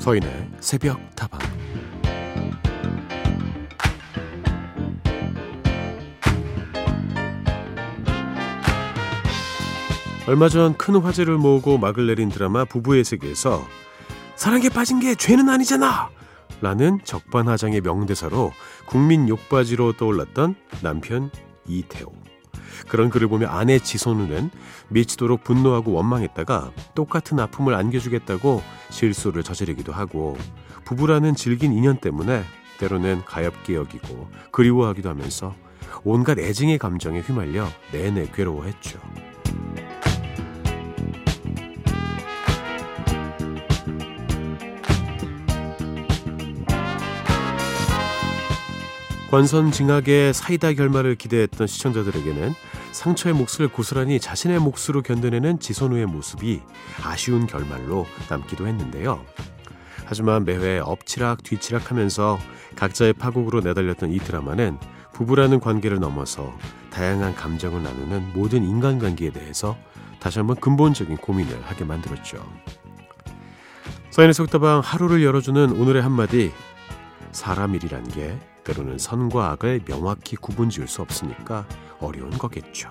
서인의 새벽 타방. 얼마 전 큰 화제를 모으고 막을 내린 드라마 부부의 세계에서 사랑에 빠진 게 죄는 아니잖아! 라는 적반하장의 명대사로 국민 욕바지로 떠올랐던 남편 이태호 그런 글을 보며 아내 지선우는 미치도록 분노하고 원망했다가 똑같은 아픔을 안겨주겠다고 실수를 저지르기도 하고 부부라는 질긴 인연 때문에 때로는 가엽게 여기고 그리워하기도 하면서 온갖 애증의 감정에 휘말려 내내 괴로워했죠. 권선징악의 사이다 결말을 기대했던 시청자들에게는 상처의 몫을 고스란히 자신의 몫으로 견뎌내는 지선우의 모습이 아쉬운 결말로 남기도 했는데요. 하지만 매회 엎치락 뒤치락 하면서 각자의 파국으로 내달렸던 이 드라마는 부부라는 관계를 넘어서 다양한 감정을 나누는 모든 인간관계에 대해서 다시 한번 근본적인 고민을 하게 만들었죠. 서인의 속다방 하루를 열어주는 오늘의 한마디 사람 일이란 게 때로는 선과 악을 명확히 구분 지을 수 없으니까 어려운 거겠죠.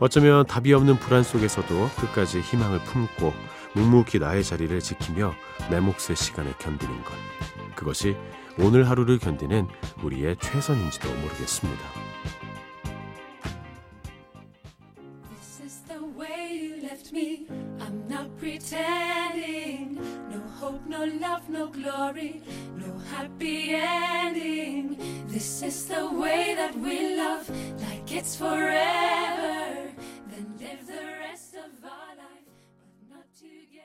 어쩌면 답이 없는 불안 속에서도 끝까지 희망을 품고 묵묵히 나의 자리를 지키며 내 몫의 시간을 견디는 것. 그것이 오늘 하루를 견디는 우리의 최선인지도 모르겠습니다. No love, no glory. happy ending. This is the way that we love, like it's forever. Then live the rest of our life, but not together.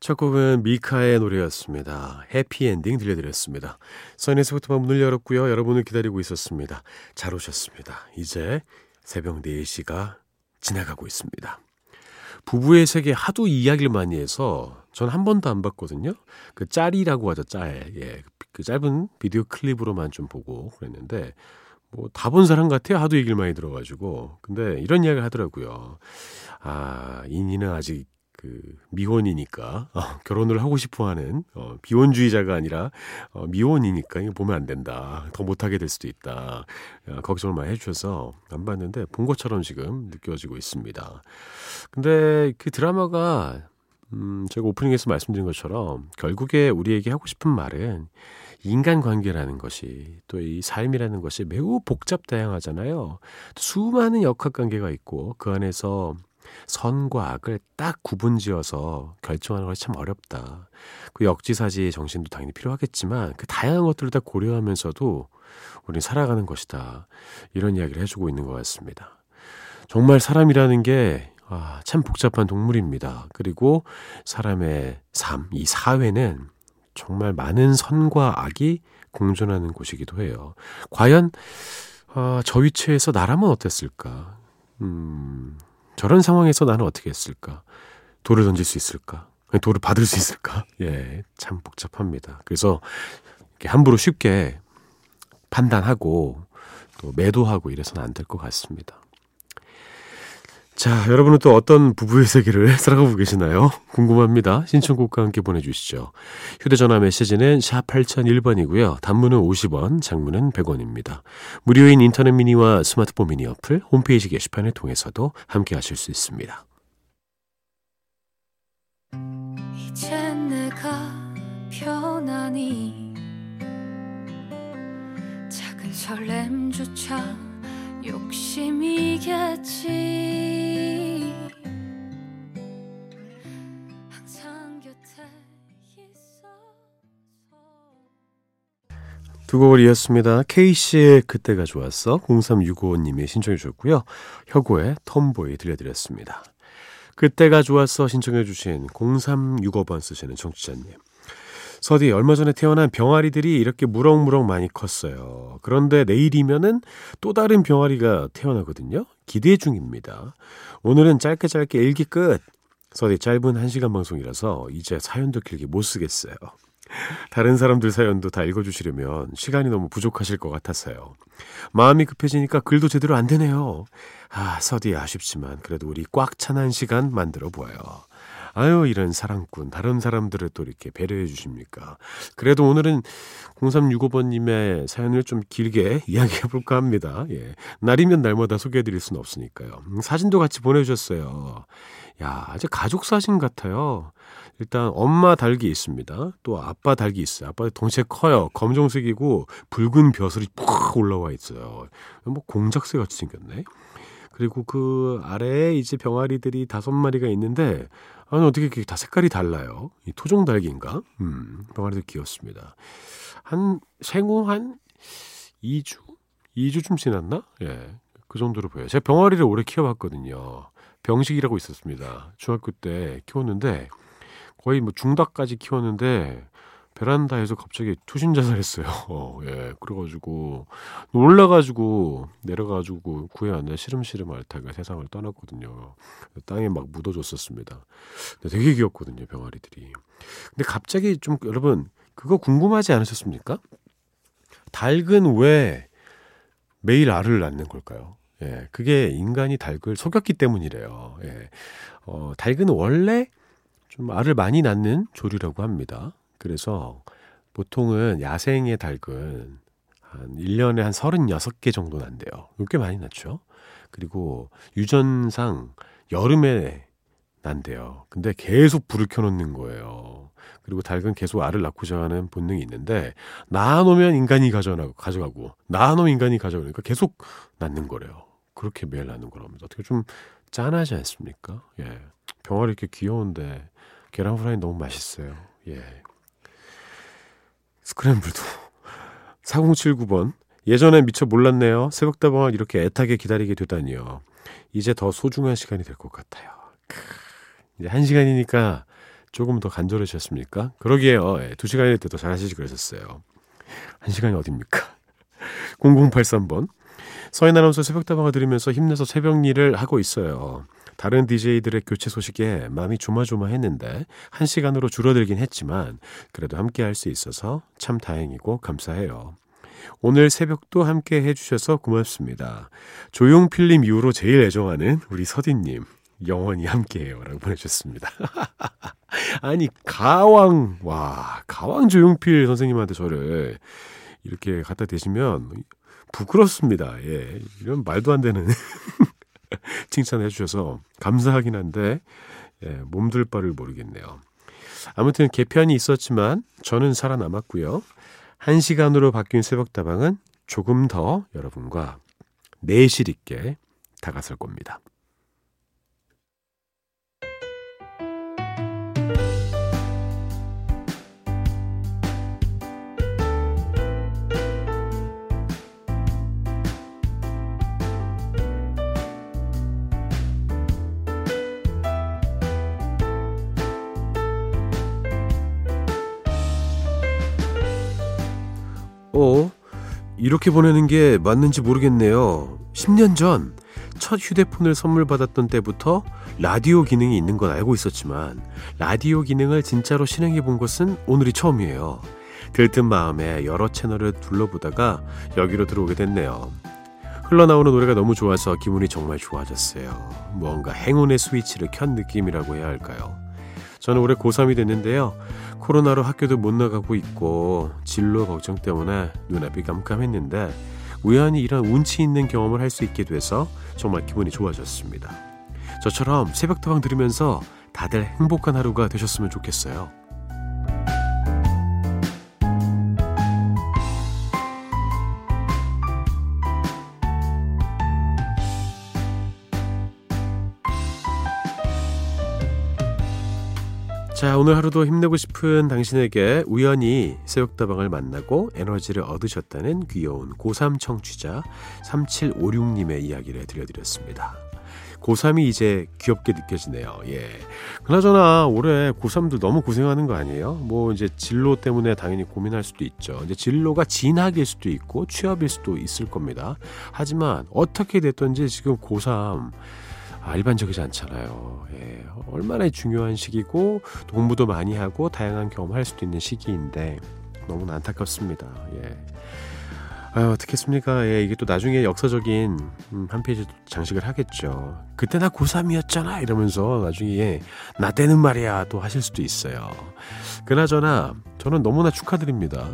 첫 곡은 미카의 노래였습니다. 해피엔딩 들려드렸습니다. 선에서부터 문을 열었고요. 여러분을 기다리고 있었습니다. 잘 오셨습니다. 이제 새벽 4시가 지나가고 있습니다. 부부의 세계 하도 이야기를 많이 해서 전 한 번도 안 봤거든요. 그 짤이라고 하죠, 짤. 예. 그 짧은 비디오 클립으로만 좀 보고 그랬는데 뭐 다 본 사람 같아요. 하도 얘기를 많이 들어가지고. 근데 이런 이야기를 하더라고요. 아, 인이는 아직 그 미혼이니까 어, 결혼을 하고 싶어하는 어, 비혼주의자가 아니라 어, 미혼이니까 이거 보면 안 된다. 더 못하게 될 수도 있다. 어, 걱정을 많이 해주셔서 안 봤는데 본 것처럼 지금 느껴지고 있습니다. 근데 그 드라마가 음, 제가 오프닝에서 말씀드린 것처럼 결국에 우리에게 하고 싶은 말은 인간관계라는 것이 또 이 삶이라는 것이 매우 복잡 다양하잖아요. 수많은 역학관계가 있고 그 안에서 선과 악을 딱 구분지어서 결정하는 것이 참 어렵다. 그 역지사지의 정신도 당연히 필요하겠지만 그 다양한 것들을 다 고려하면서도 우리는 살아가는 것이다. 이런 이야기를 해주고 있는 것 같습니다. 정말 사람이라는 게 아, 참 복잡한 동물입니다. 그리고 사람의 삶, 이 사회는 정말 많은 선과 악이 공존하는 곳이기도 해요. 과연 아, 저 위치에서 나라면 어땠을까? 음, 저런 상황에서 나는 어떻게 했을까? 돌을 던질 수 있을까? 돌을 받을 수 있을까? 예, 참 복잡합니다. 그래서 함부로 쉽게 판단하고 또 매도하고 이래서는 안 될 것 같습니다. 자, 여러분은 또 어떤 부부의 세계를 살아가고 계시나요? 궁금합니다. 신청곡과 함께 보내주시죠. 휴대전화 메시지는 샵 8001번이고요. 단문은 50원, 장문은 100원입니다. 무료인 인터넷 미니와 스마트폰 미니 어플, 홈페이지 게시판을 통해서도 함께 하실 수 있습니다. 이제 내가 편안히 작은 설렘조차 욕심이겠지 두 곡을 이었습니다. K씨의 그때가 좋았어 0365님이 신청해 주셨고요. 혁오의 톰보이 들려드렸습니다. 그때가 좋았어 신청해 주신 0365번 쓰시는 청취자님. 서디 얼마 전에 태어난 병아리들이 이렇게 무럭무럭 많이 컸어요. 그런데 내일이면은 또 다른 병아리가 태어나거든요. 기대 중입니다. 오늘은 짧게 짧게 일기 끝. 서디 짧은 1시간 방송이라서 이제 사연도 길게 못 쓰겠어요. 다른 사람들 사연도 다 읽어주시려면 시간이 너무 부족하실 것 같아서요. 마음이 급해지니까 글도 제대로 안 되네요. 아, 서디 아쉽지만 그래도 우리 꽉 찬 한 시간 만들어 보아요. 아유, 이런 사랑꾼. 다른 사람들을 또 이렇게 배려해 주십니까? 그래도 오늘은 0365번님의 사연을 좀 길게 이야기해 볼까 합니다. 예. 날이면 날마다 소개해 드릴 수는 없으니까요. 음, 사진도 같이 보내주셨어요. 야, 아주 가족 사진 같아요. 일단 엄마 닭이 있습니다. 또 아빠 닭이 있어요. 아빠 동시에 커요. 검정색이고 붉은 벼슬이 푹 올라와 있어요. 뭐 공작새 같이 생겼네. 그리고 그 아래에 이제 병아리들이 다섯 마리가 있는데 아니 어떻게 이렇게 다 색깔이 달라요? 이 토종 닭인가? 음, 병아리들 귀엽습니다. 한 생후 한 2주? 2주쯤 지났나? 예. 그 정도로 보여요. 제가 병아리를 오래 키워봤거든요. 병식이라고 있었습니다. 중학교 때 키웠는데 거의 뭐 중닭까지 키웠는데 베란다에서 갑자기 투신 자살했어요. 어, 예. 그래가지고 놀라가지고 내려가지고 구해왔는데 시름시름 앓다가 세상을 떠났거든요. 땅에 막 묻어줬었습니다. 되게 귀엽거든요, 병아리들이. 근데 갑자기 좀 여러분 그거 궁금하지 않으셨습니까? 닭은 왜 매일 알을 낳는 걸까요? 예, 그게 인간이 닭을 속였기 때문이래요. 예, 어, 닭은 원래 좀 알을 많이 낳는 조류라고 합니다. 그래서 보통은 야생의 닭은 한 1년에 한 36개 정도 난대요. 꽤 많이 낳죠. 그리고 유전상 여름에 난대요. 근데 계속 불을 켜놓는 거예요. 그리고 닭은 계속 알을 낳고자 하는 본능이 있는데 낳아놓으면 인간이 가져가고 가져가고 낳아놓으면 인간이 가져가니까 계속 낳는 거래요. 그렇게 매일 낳는 거랍니다. 어떻게 좀 짠하지 않습니까? 예. 병아리 이렇게 귀여운데 계란 후라이 너무 맛있어요. 예. 스크램블도 4079번 예전에 미처 몰랐네요. 새벽다방을 이렇게 애타게 기다리게 되다니요. 이제 더 소중한 시간이 될 것 같아요. 크, 이제 한 시간이니까 조금 더 간절해지셨습니까? 그러게요. 예, 두 시간일 때도 잘하시지 그러셨어요. 한 시간이 어딥니까? 0083번 서인 아나운서 새벽다방을 들으면서 힘내서 새벽 일을 하고 있어요. 다른 DJ들의 교체 소식에 마음이 조마조마했는데 한 시간으로 줄어들긴 했지만 그래도 함께 할 수 있어서 참 다행이고 감사해요. 오늘 새벽도 함께 해주셔서 고맙습니다. 조용필님 이후로 제일 애정하는 우리 서디님. 영원히 함께해요. 라고 보내주셨습니다. 아니, 가왕, 와, 가왕 조용필 선생님한테 저를 이렇게 갖다 대시면 부끄럽습니다. 예. 이런 말도 안 되는 칭찬해 주셔서 감사하긴 한데, 예, 몸둘 바를 모르겠네요. 아무튼 개편이 있었지만 저는 살아남았고요. 한 시간으로 바뀐 새벽다방은 조금 더 여러분과 내실 있게 다가설 겁니다. 어, 이렇게 보내는 게 맞는지 모르겠네요. 10년 전 첫 휴대폰을 선물 받았던 때부터 라디오 기능이 있는 건 알고 있었지만 라디오 기능을 진짜로 실행해 본 것은 오늘이 처음이에요. 들뜬 마음에 여러 채널을 둘러보다가 여기로 들어오게 됐네요. 흘러나오는 노래가 너무 좋아서 기분이 정말 좋아졌어요. 뭔가 행운의 스위치를 켠 느낌이라고 해야 할까요? 저는 올해 고3이 됐는데요. 코로나로 학교도 못 나가고 있고 진로 걱정 때문에 눈앞이 깜깜했는데 우연히 이런 운치 있는 경험을 할 수 있게 돼서 정말 기분이 좋아졌습니다. 저처럼 새벽도방 들으면서 다들 행복한 하루가 되셨으면 좋겠어요. 자, 오늘 하루도 힘내고 싶은 당신에게 우연히 새벽다방을 만나고 에너지를 얻으셨다는 귀여운 고3 청취자 3756님의 이야기를 들려드렸습니다. 고3이 이제 귀엽게 느껴지네요. 예. 그나저나 올해 고3들 너무 고생하는 거 아니에요? 뭐 이제 진로 때문에 당연히 고민할 수도 있죠. 이제 진로가 진학일 수도 있고 취업일 수도 있을 겁니다. 하지만 어떻게 됐든지 지금 고3 아, 일반적이지 않잖아요. 예, 얼마나 중요한 시기고 공부도 많이 하고 다양한 경험할 수도 있는 시기인데 너무 안타깝습니다. 예. 아, 어떻겠습니까? 예, 이게 또 나중에 역사적인 음, 한 페이지 장식을 하겠죠. 그때 나 고3이었잖아! 이러면서 나중에 나 때는 말이야 또 하실 수도 있어요. 그나저나 저는 너무나 축하드립니다.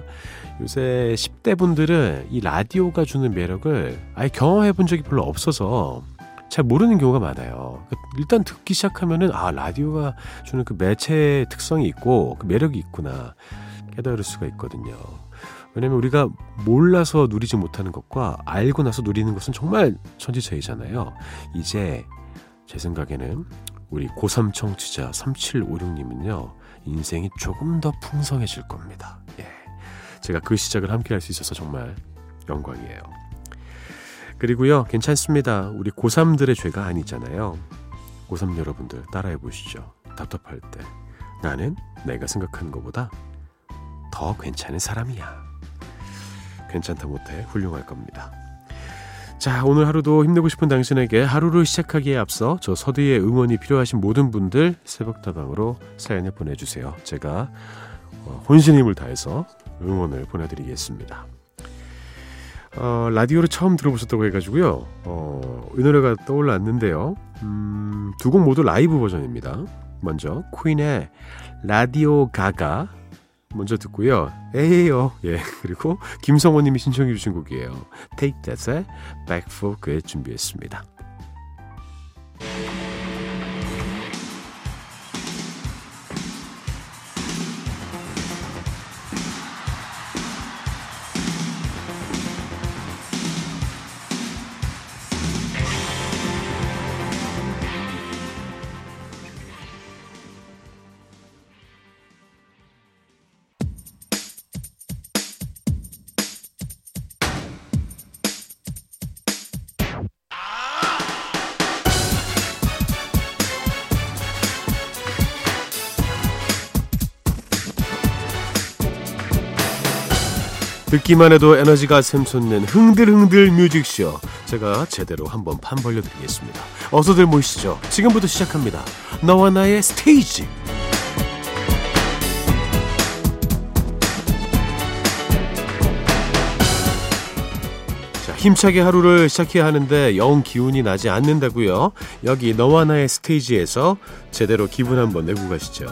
요새 10대 분들은 이 라디오가 주는 매력을 아예 경험해 본 적이 별로 없어서 잘 모르는 경우가 많아요. 일단 듣기 시작하면은 아 라디오가 주는 그 매체의 특성이 있고 그 매력이 있구나 깨달을 수가 있거든요. 왜냐면 우리가 몰라서 누리지 못하는 것과 알고 나서 누리는 것은 정말 천지차이잖아요. 이제 제 생각에는 우리 고3 청취자 3756님은요, 인생이 조금 더 풍성해질 겁니다. 예. 제가 그 시작을 함께 할 수 있어서 정말 영광이에요. 그리고요, 괜찮습니다. 우리 고3들의 죄가 아니잖아요. 고3 여러분들 따라해 보시죠. 답답할 때. 나는 내가 생각하는 것보다 더 괜찮은 사람이야. 괜찮다 못해 훌륭할 겁니다. 자, 오늘 하루도 힘내고 싶은 당신에게 하루를 시작하기에 앞서 저 서두의 응원이 필요하신 모든 분들 새벽다방으로 사연을 보내주세요. 제가 어, 혼신 힘을 다해서 응원을 보내드리겠습니다. 어, 라디오를 처음 들어보셨다고 해가지고요. 어, 이 노래가 떠올랐는데요. 음, 두 곡 모두 라이브 버전입니다. 먼저 퀸의 라디오 가가 먼저 듣고요. 에이요. 예. 그리고 김성호 님이 신청해 주신 곡이에요. Take That의 Back for Good 준비했습니다. 듣기만 해도 에너지가 샘솟는 흥들흥들 뮤직쇼. 제가 제대로 한번 판 벌려드리겠습니다. 어서들 모이시죠. 지금부터 시작합니다. 너와 나의 스테이지. 자, 힘차게 하루를 시작해야 하는데 영 기운이 나지 않는다고요? 여기 너와 나의 스테이지에서 제대로 기분 한번 내고 가시죠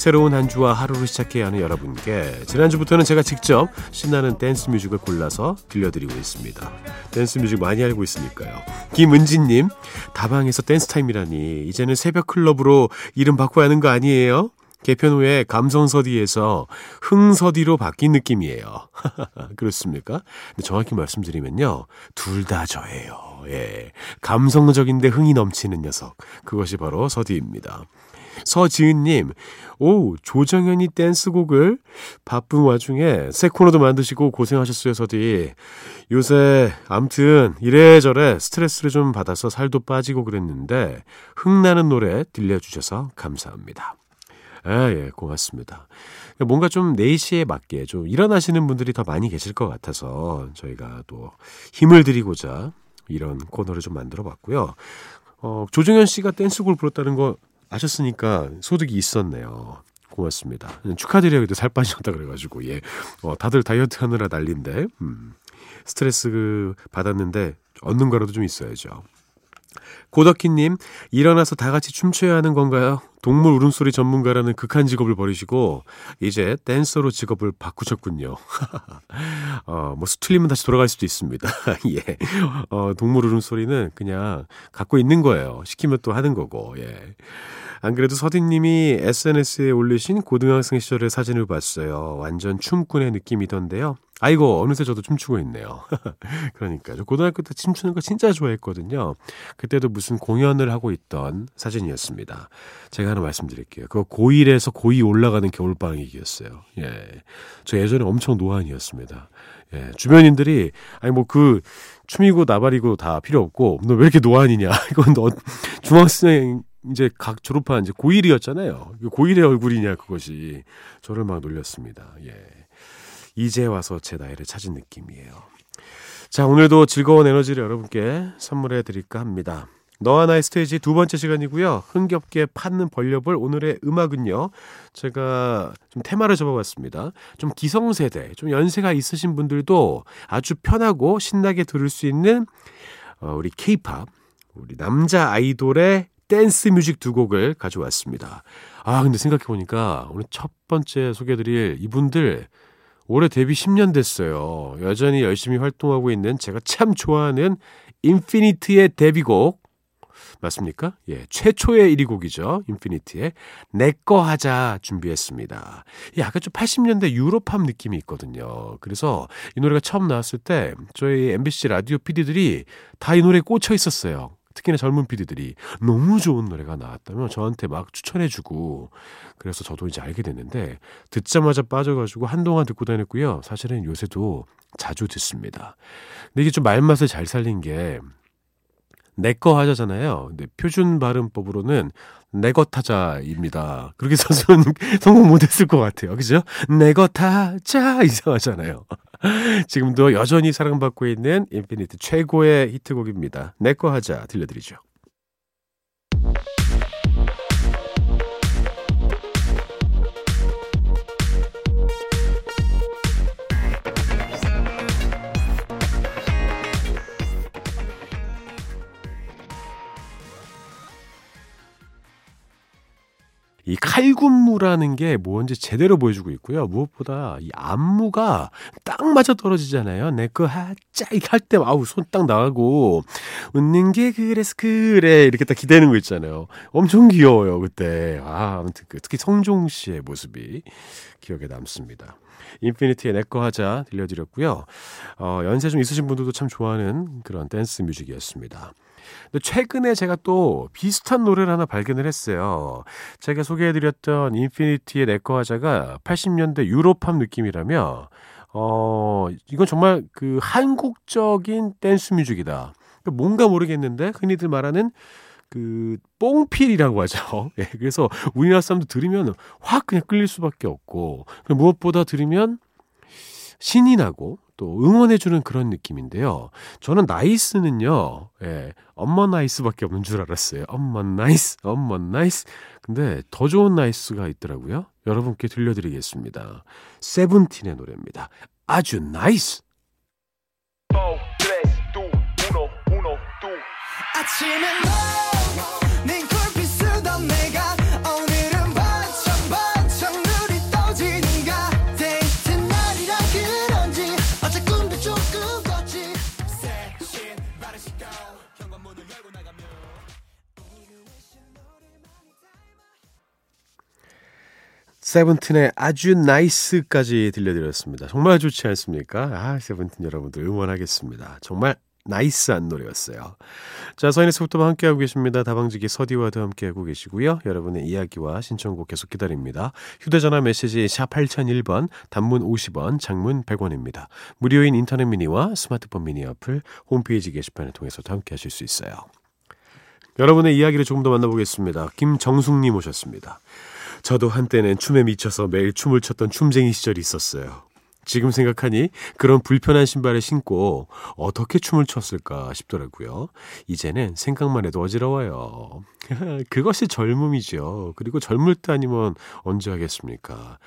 새로운 한 주와 하루를 시작해야 하는 여러분께 지난주부터는 제가 직접 신나는 댄스 뮤직을 골라서 들려드리고 있습니다. 댄스 뮤직 많이 알고 있으니까요. 김은진님, 다방에서 댄스 타임이라니 이제는 새벽 클럽으로 이름 바꿔야 하는 거 아니에요? 개편 후에 감성서디에서 흥서디로 바뀐 느낌이에요. 그렇습니까? 근데 정확히 말씀드리면요. 둘 다 저예요. 예. 감성적인데 흥이 넘치는 녀석. 그것이 바로 서디입니다. 서지은님, 오, 조정현이 댄스곡을 바쁜 와중에 새 코너도 만드시고 고생하셨어요, 서디. 요새, 암튼, 이래저래 스트레스를 좀 받아서 살도 빠지고 그랬는데, 흥나는 노래 들려주셔서 감사합니다. 아, 예, 고맙습니다. 뭔가 좀 4시에 맞게 좀 일어나시는 분들이 더 많이 계실 것 같아서 저희가 또 힘을 드리고자 이런 코너를 좀 만들어 봤고요. 어, 조정현 씨가 댄스곡을 불렀다는 거 아셨으니까 소득이 있었네요. 고맙습니다. 축하드려요. 살 빠지셨다 그래가지고 예, 어, 다들 다이어트 하느라 난린데 음, 스트레스 그 받았는데 얻는 거라도 좀 있어야죠. 고덕희님, 일어나서 다 같이 춤춰야 하는 건가요? 동물 울음소리 전문가라는 극한 직업을 버리시고, 이제 댄서로 직업을 바꾸셨군요. 어, 뭐, 수틀리면 다시 돌아갈 수도 있습니다. 예. 어, 동물 울음소리는 그냥 갖고 있는 거예요. 시키면 또 하는 거고, 예. 안 그래도 서디님이 SNS에 올리신 고등학생 시절의 사진을 봤어요. 완전 춤꾼의 느낌이던데요. 아이고, 어느새 저도 춤추고 있네요. 그러니까. 저 고등학교 때 춤추는 거 진짜 좋아했거든요. 그때도 무슨 공연을 하고 있던 사진이었습니다. 제가 하나 말씀드릴게요. 그거 고1에서 고2 올라가는 겨울방학이었어요. 예. 저 예전에 엄청 노안이었습니다. 예. 주변인들이, 아니, 뭐 그, 춤이고 나발이고 다 필요 없고, 너 왜 이렇게 노안이냐. 이건 너 중학생, 이제 각 졸업한 이제 고1이었잖아요. 고1의 얼굴이냐, 그것이. 저를 막 놀렸습니다. 예. 이제 와서 제 나이를 찾은 느낌이에요. 자, 오늘도 즐거운 에너지를 여러분께 선물해 드릴까 합니다. 너와 나의 스테이지 두 번째 시간이고요. 흥겹게 판는 벌려볼 오늘의 음악은요. 제가 좀 테마를 잡아봤습니다. 좀 기성세대, 좀 연세가 있으신 분들도 아주 편하고 신나게 들을 수 있는 어, 우리 케이팝, 우리 남자 아이돌의 댄스 뮤직 두 곡을 가져왔습니다. 아, 근데 생각해보니까 오늘 첫 번째 소개해드릴 이분들 올해 데뷔 10년 됐어요. 여전히 열심히 활동하고 있는 제가 참 좋아하는 인피니트의 데뷔곡 맞습니까? 예, 최초의 1위 곡이죠. 인피니트의 내꺼 하자 준비했습니다. 약간 좀 80년대 유로팝 느낌이 있거든요. 그래서 이 노래가 처음 나왔을 때 저희 MBC 라디오 PD들이 다 이 노래에 꽂혀 있었어요. 특히나 젊은 PD들이 너무 좋은 노래가 나왔다면 저한테 막 추천해주고 그래서 저도 이제 알게 됐는데 듣자마자 빠져가지고 한동안 듣고 다녔고요. 사실은 요새도 자주 듣습니다. 근데 이게 좀 말맛을 잘 살린 게 내꺼 하자잖아요. 근데 표준 발음법으로는 내것 하자입니다. 그렇게 써서는 성공 못했을 것 같아요. 그죠? 내것 하자 이상하잖아요. 지금도 여전히 사랑받고 있는 인피니트 최고의 히트곡입니다. 내꺼 하자 들려드리죠. 이 칼군무라는 게 뭔지 제대로 보여주고 있고요. 무엇보다 이 안무가 딱 맞아 떨어지잖아요. 내거 하짜 이렇게 할때 아우 손 딱 나가고 웃는 게 그래서 그래 이렇게 딱 기대는 거 있잖아요. 엄청 귀여워요 그때. 아 아무튼 그 특히 성종 씨의 모습이 기억에 남습니다. 인피니티의 내꺼 하자 들려드렸고요. 어, 연세 좀 있으신 분들도 참 좋아하는 그런 댄스 뮤직이었습니다. 근데 최근에 제가 또 비슷한 노래를 하나 발견을 했어요. 제가 소개해드렸던 인피니티의 내꺼 하자가 80년대 유로팝 느낌이라며, 어, 이건 정말 그 한국적인 댄스 뮤직이다. 그러니까 뭔가 모르겠는데, 흔히들 말하는 그 뽕필이라고 하죠. 예, 그래서 우리나라 사람들 들으면 확 그냥 끌릴 수밖에 없고 무엇보다 들으면 신이 나고 또 응원해주는 그런 느낌인데요. 저는 nice는요, 예, 엄마 nice밖에 없는 줄 알았어요. 엄마 nice, 엄마 nice. 근데 더 좋은 nice가 있더라고요. 여러분께 들려드리겠습니다. 세븐틴의 노래입니다. 아주 nice. 아침엔 세븐틴의 아주 nice까지 들려드렸습니다. 정말 좋지 않습니까? 아, 세븐틴 여러분들 응원하겠습니다. 정말 nice한 노래였어요. 자, 서인에서부터 함께하고 계십니다. 다방지기 서디와도 함께하고 계시고요. 여러분의 이야기와 신청곡 계속 기다립니다. 휴대전화 메시지 샵 8001번, 단문 50원, 장문 100원입니다. 무료인 인터넷 미니와 스마트폰 미니 어플, 홈페이지 게시판을 통해서도 함께하실 수 있어요. 여러분의 이야기를 조금 더 만나보겠습니다. 김정숙님 오셨습니다. 저도 한때는 춤에 미쳐서 매일 춤을 췄던 춤쟁이 시절이 있었어요. 지금 생각하니 그런 불편한 신발을 신고 어떻게 춤을 췄을까 싶더라고요. 이제는 생각만 해도 어지러워요. 그것이 젊음이죠. 그리고 젊을 때 아니면 언제 하겠습니까?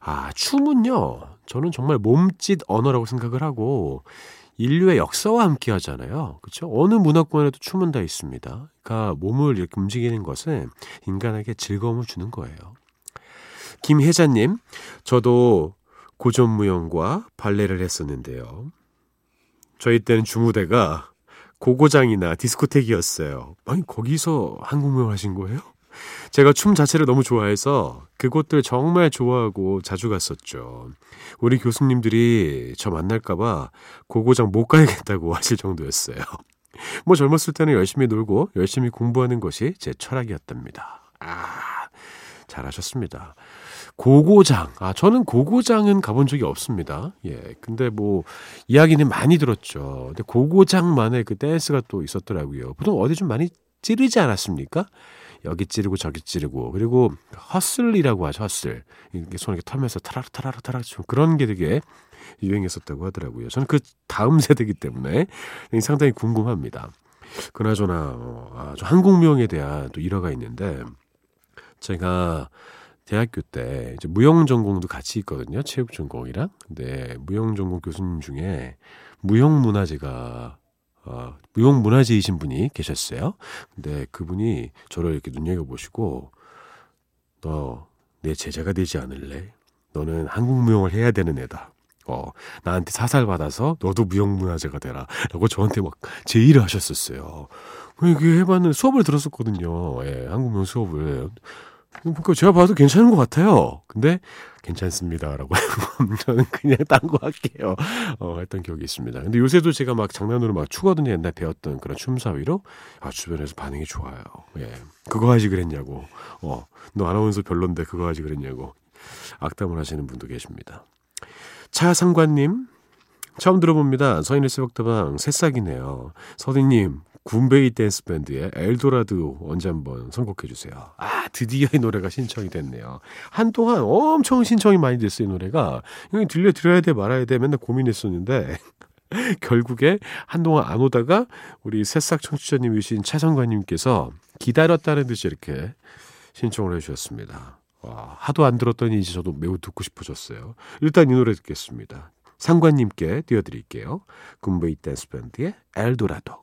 아, 춤은요. 저는 정말 몸짓 언어라고 생각을 하고 인류의 역사와 함께 하잖아요. 그렇죠? 어느 문화권에도 춤은 다 있습니다. 그러니까 몸을 이렇게 움직이는 것은 인간에게 즐거움을 주는 거예요. 김혜자님, 저도 고전무용과 발레를 했었는데요. 저희 때는 주무대가 고고장이나 디스코텍이었어요. 아니, 거기서 한국무용 하신 거예요? 제가 춤 자체를 너무 좋아해서 그곳들 정말 좋아하고 자주 갔었죠. 우리 교수님들이 저 만날까봐 고고장 못 가야겠다고 하실 정도였어요. 뭐 젊었을 때는 열심히 놀고 열심히 공부하는 것이 제 철학이었답니다. 아, 잘하셨습니다. 고고장. 아, 저는 고고장은 가본 적이 없습니다. 예. 근데 뭐, 이야기는 많이 들었죠. 근데 고고장만의 그 댄스가 또 있었더라고요. 보통 어디 좀 많이 찌르지 않았습니까? 여기 찌르고 저기 찌르고. 그리고 허슬이라고 하죠, 허슬. 이게 손 이렇게 털면서 타라라 타라라 타라라 좀 그런 게 되게 유행했었다고 하더라고요. 저는 그 다음 세대이기 때문에 상당히 궁금합니다. 그나저나 어, 아주 한국무용에 대한 또 일화가 있는데 제가 대학교 때 이제 무용 전공도 같이 있거든요. 체육 전공이랑. 근데 무용 전공 교수님 중에 무용 문화재가 어, 무용 문화재이신 분이 계셨어요. 근데 그분이 저를 이렇게 눈여겨 보시고 너 내 제자가 되지 않을래? 너는 한국 무용을 해야 되는 애다. 어, 나한테 사살 받아서 너도 무용 문화재가 되라. 라고 저한테 막 제의를 하셨었어요. 그 해봤는 수업을 들었었거든요. 예, 한국 무용 수업을. 그러니까 제가 봐도 괜찮은 것 같아요. 근데 괜찮습니다라고 저는 그냥 딴 거 할게요. 어, 했던 기억이 있습니다. 근데 요새도 제가 막 장난으로 막 추거든요. 옛날 배웠던 그런 춤사위로 아 주변에서 반응이 좋아요. 예, 그거 하지 그랬냐고. 어, 너 아나운서 별론데 그거 하지 그랬냐고 악담을 하시는 분도 계십니다. 차상관님 처음 들어봅니다. 서인의 새벽다방 새싹이네요. 서디님 군베이 댄스 밴드의 엘도라드 언제 한번 선곡해 주세요. 아 드디어 이 노래가 신청이 됐네요. 한동안 엄청 신청이 많이 됐어요 이 노래가. 이거 들려 드려야 돼 말아야 돼 맨날 고민했었는데 결국에 한동안 안 오다가 우리 새싹 청취자님이신 차성관님께서 기다렸다는 듯이 이렇게 신청을 해주셨습니다. 와, 하도 안 들었더니 이제 저도 매우 듣고 싶어졌어요. 일단 이 노래 듣겠습니다. 상관님께 띄워드릴게요. 군베이 댄스 밴드의 엘도라도.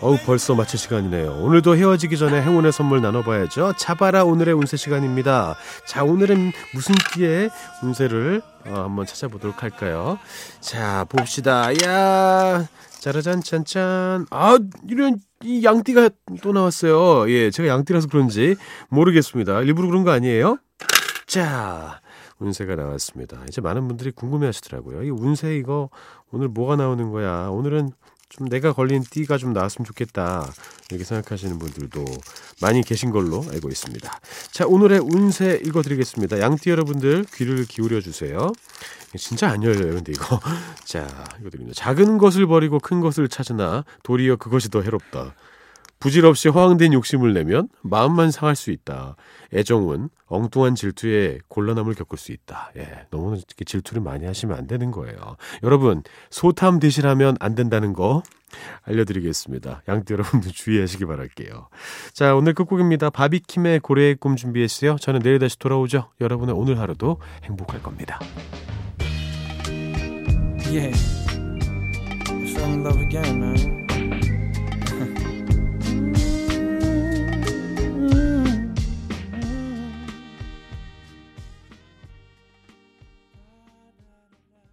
어우 벌써 마칠 시간이네요. 오늘도 헤어지기 전에 행운의 선물 나눠봐야죠. 잡아라 오늘의 운세 시간입니다. 자 오늘은 무슨 띠의 운세를 어, 한번 찾아보도록 할까요? 자 봅시다. 야 짜라잔 짠짠. 아 이런 이 양띠가 또 나왔어요. 예 제가 양띠라서 그런지 모르겠습니다. 일부러 그런 거 아니에요? 자 운세가 나왔습니다. 이제 많은 분들이 궁금해 하시더라고요. 이 운세 이거 오늘 뭐가 나오는 거야? 오늘은 좀 내가 걸린 띠가 좀 나왔으면 좋겠다 이렇게 생각하시는 분들도 많이 계신 걸로 알고 있습니다. 자 오늘의 운세 읽어드리겠습니다. 양띠 여러분들 귀를 기울여 주세요. 진짜 안 열려요, 근데 이거. 자 이거 드립니다. 작은 것을 버리고 큰 것을 찾으나 도리어 그것이 더 해롭다. 부질없이 허황된 욕심을 내면 마음만 상할 수 있다. 애정은 엉뚱한 질투에 곤란함을 겪을 수 있다. 예, 너무 질투를 많이 하시면 안 되는 거예요. 여러분, 소탐 대신하면 안 된다는 거 알려드리겠습니다. 양띠 여러분들 주의하시기 바랄게요. 자, 오늘 끝곡입니다. 바비킴의 고래의 꿈 준비했어요. 저는 내일 다시 돌아오죠. 여러분의 오늘 하루도 행복할 겁니다. Yeah.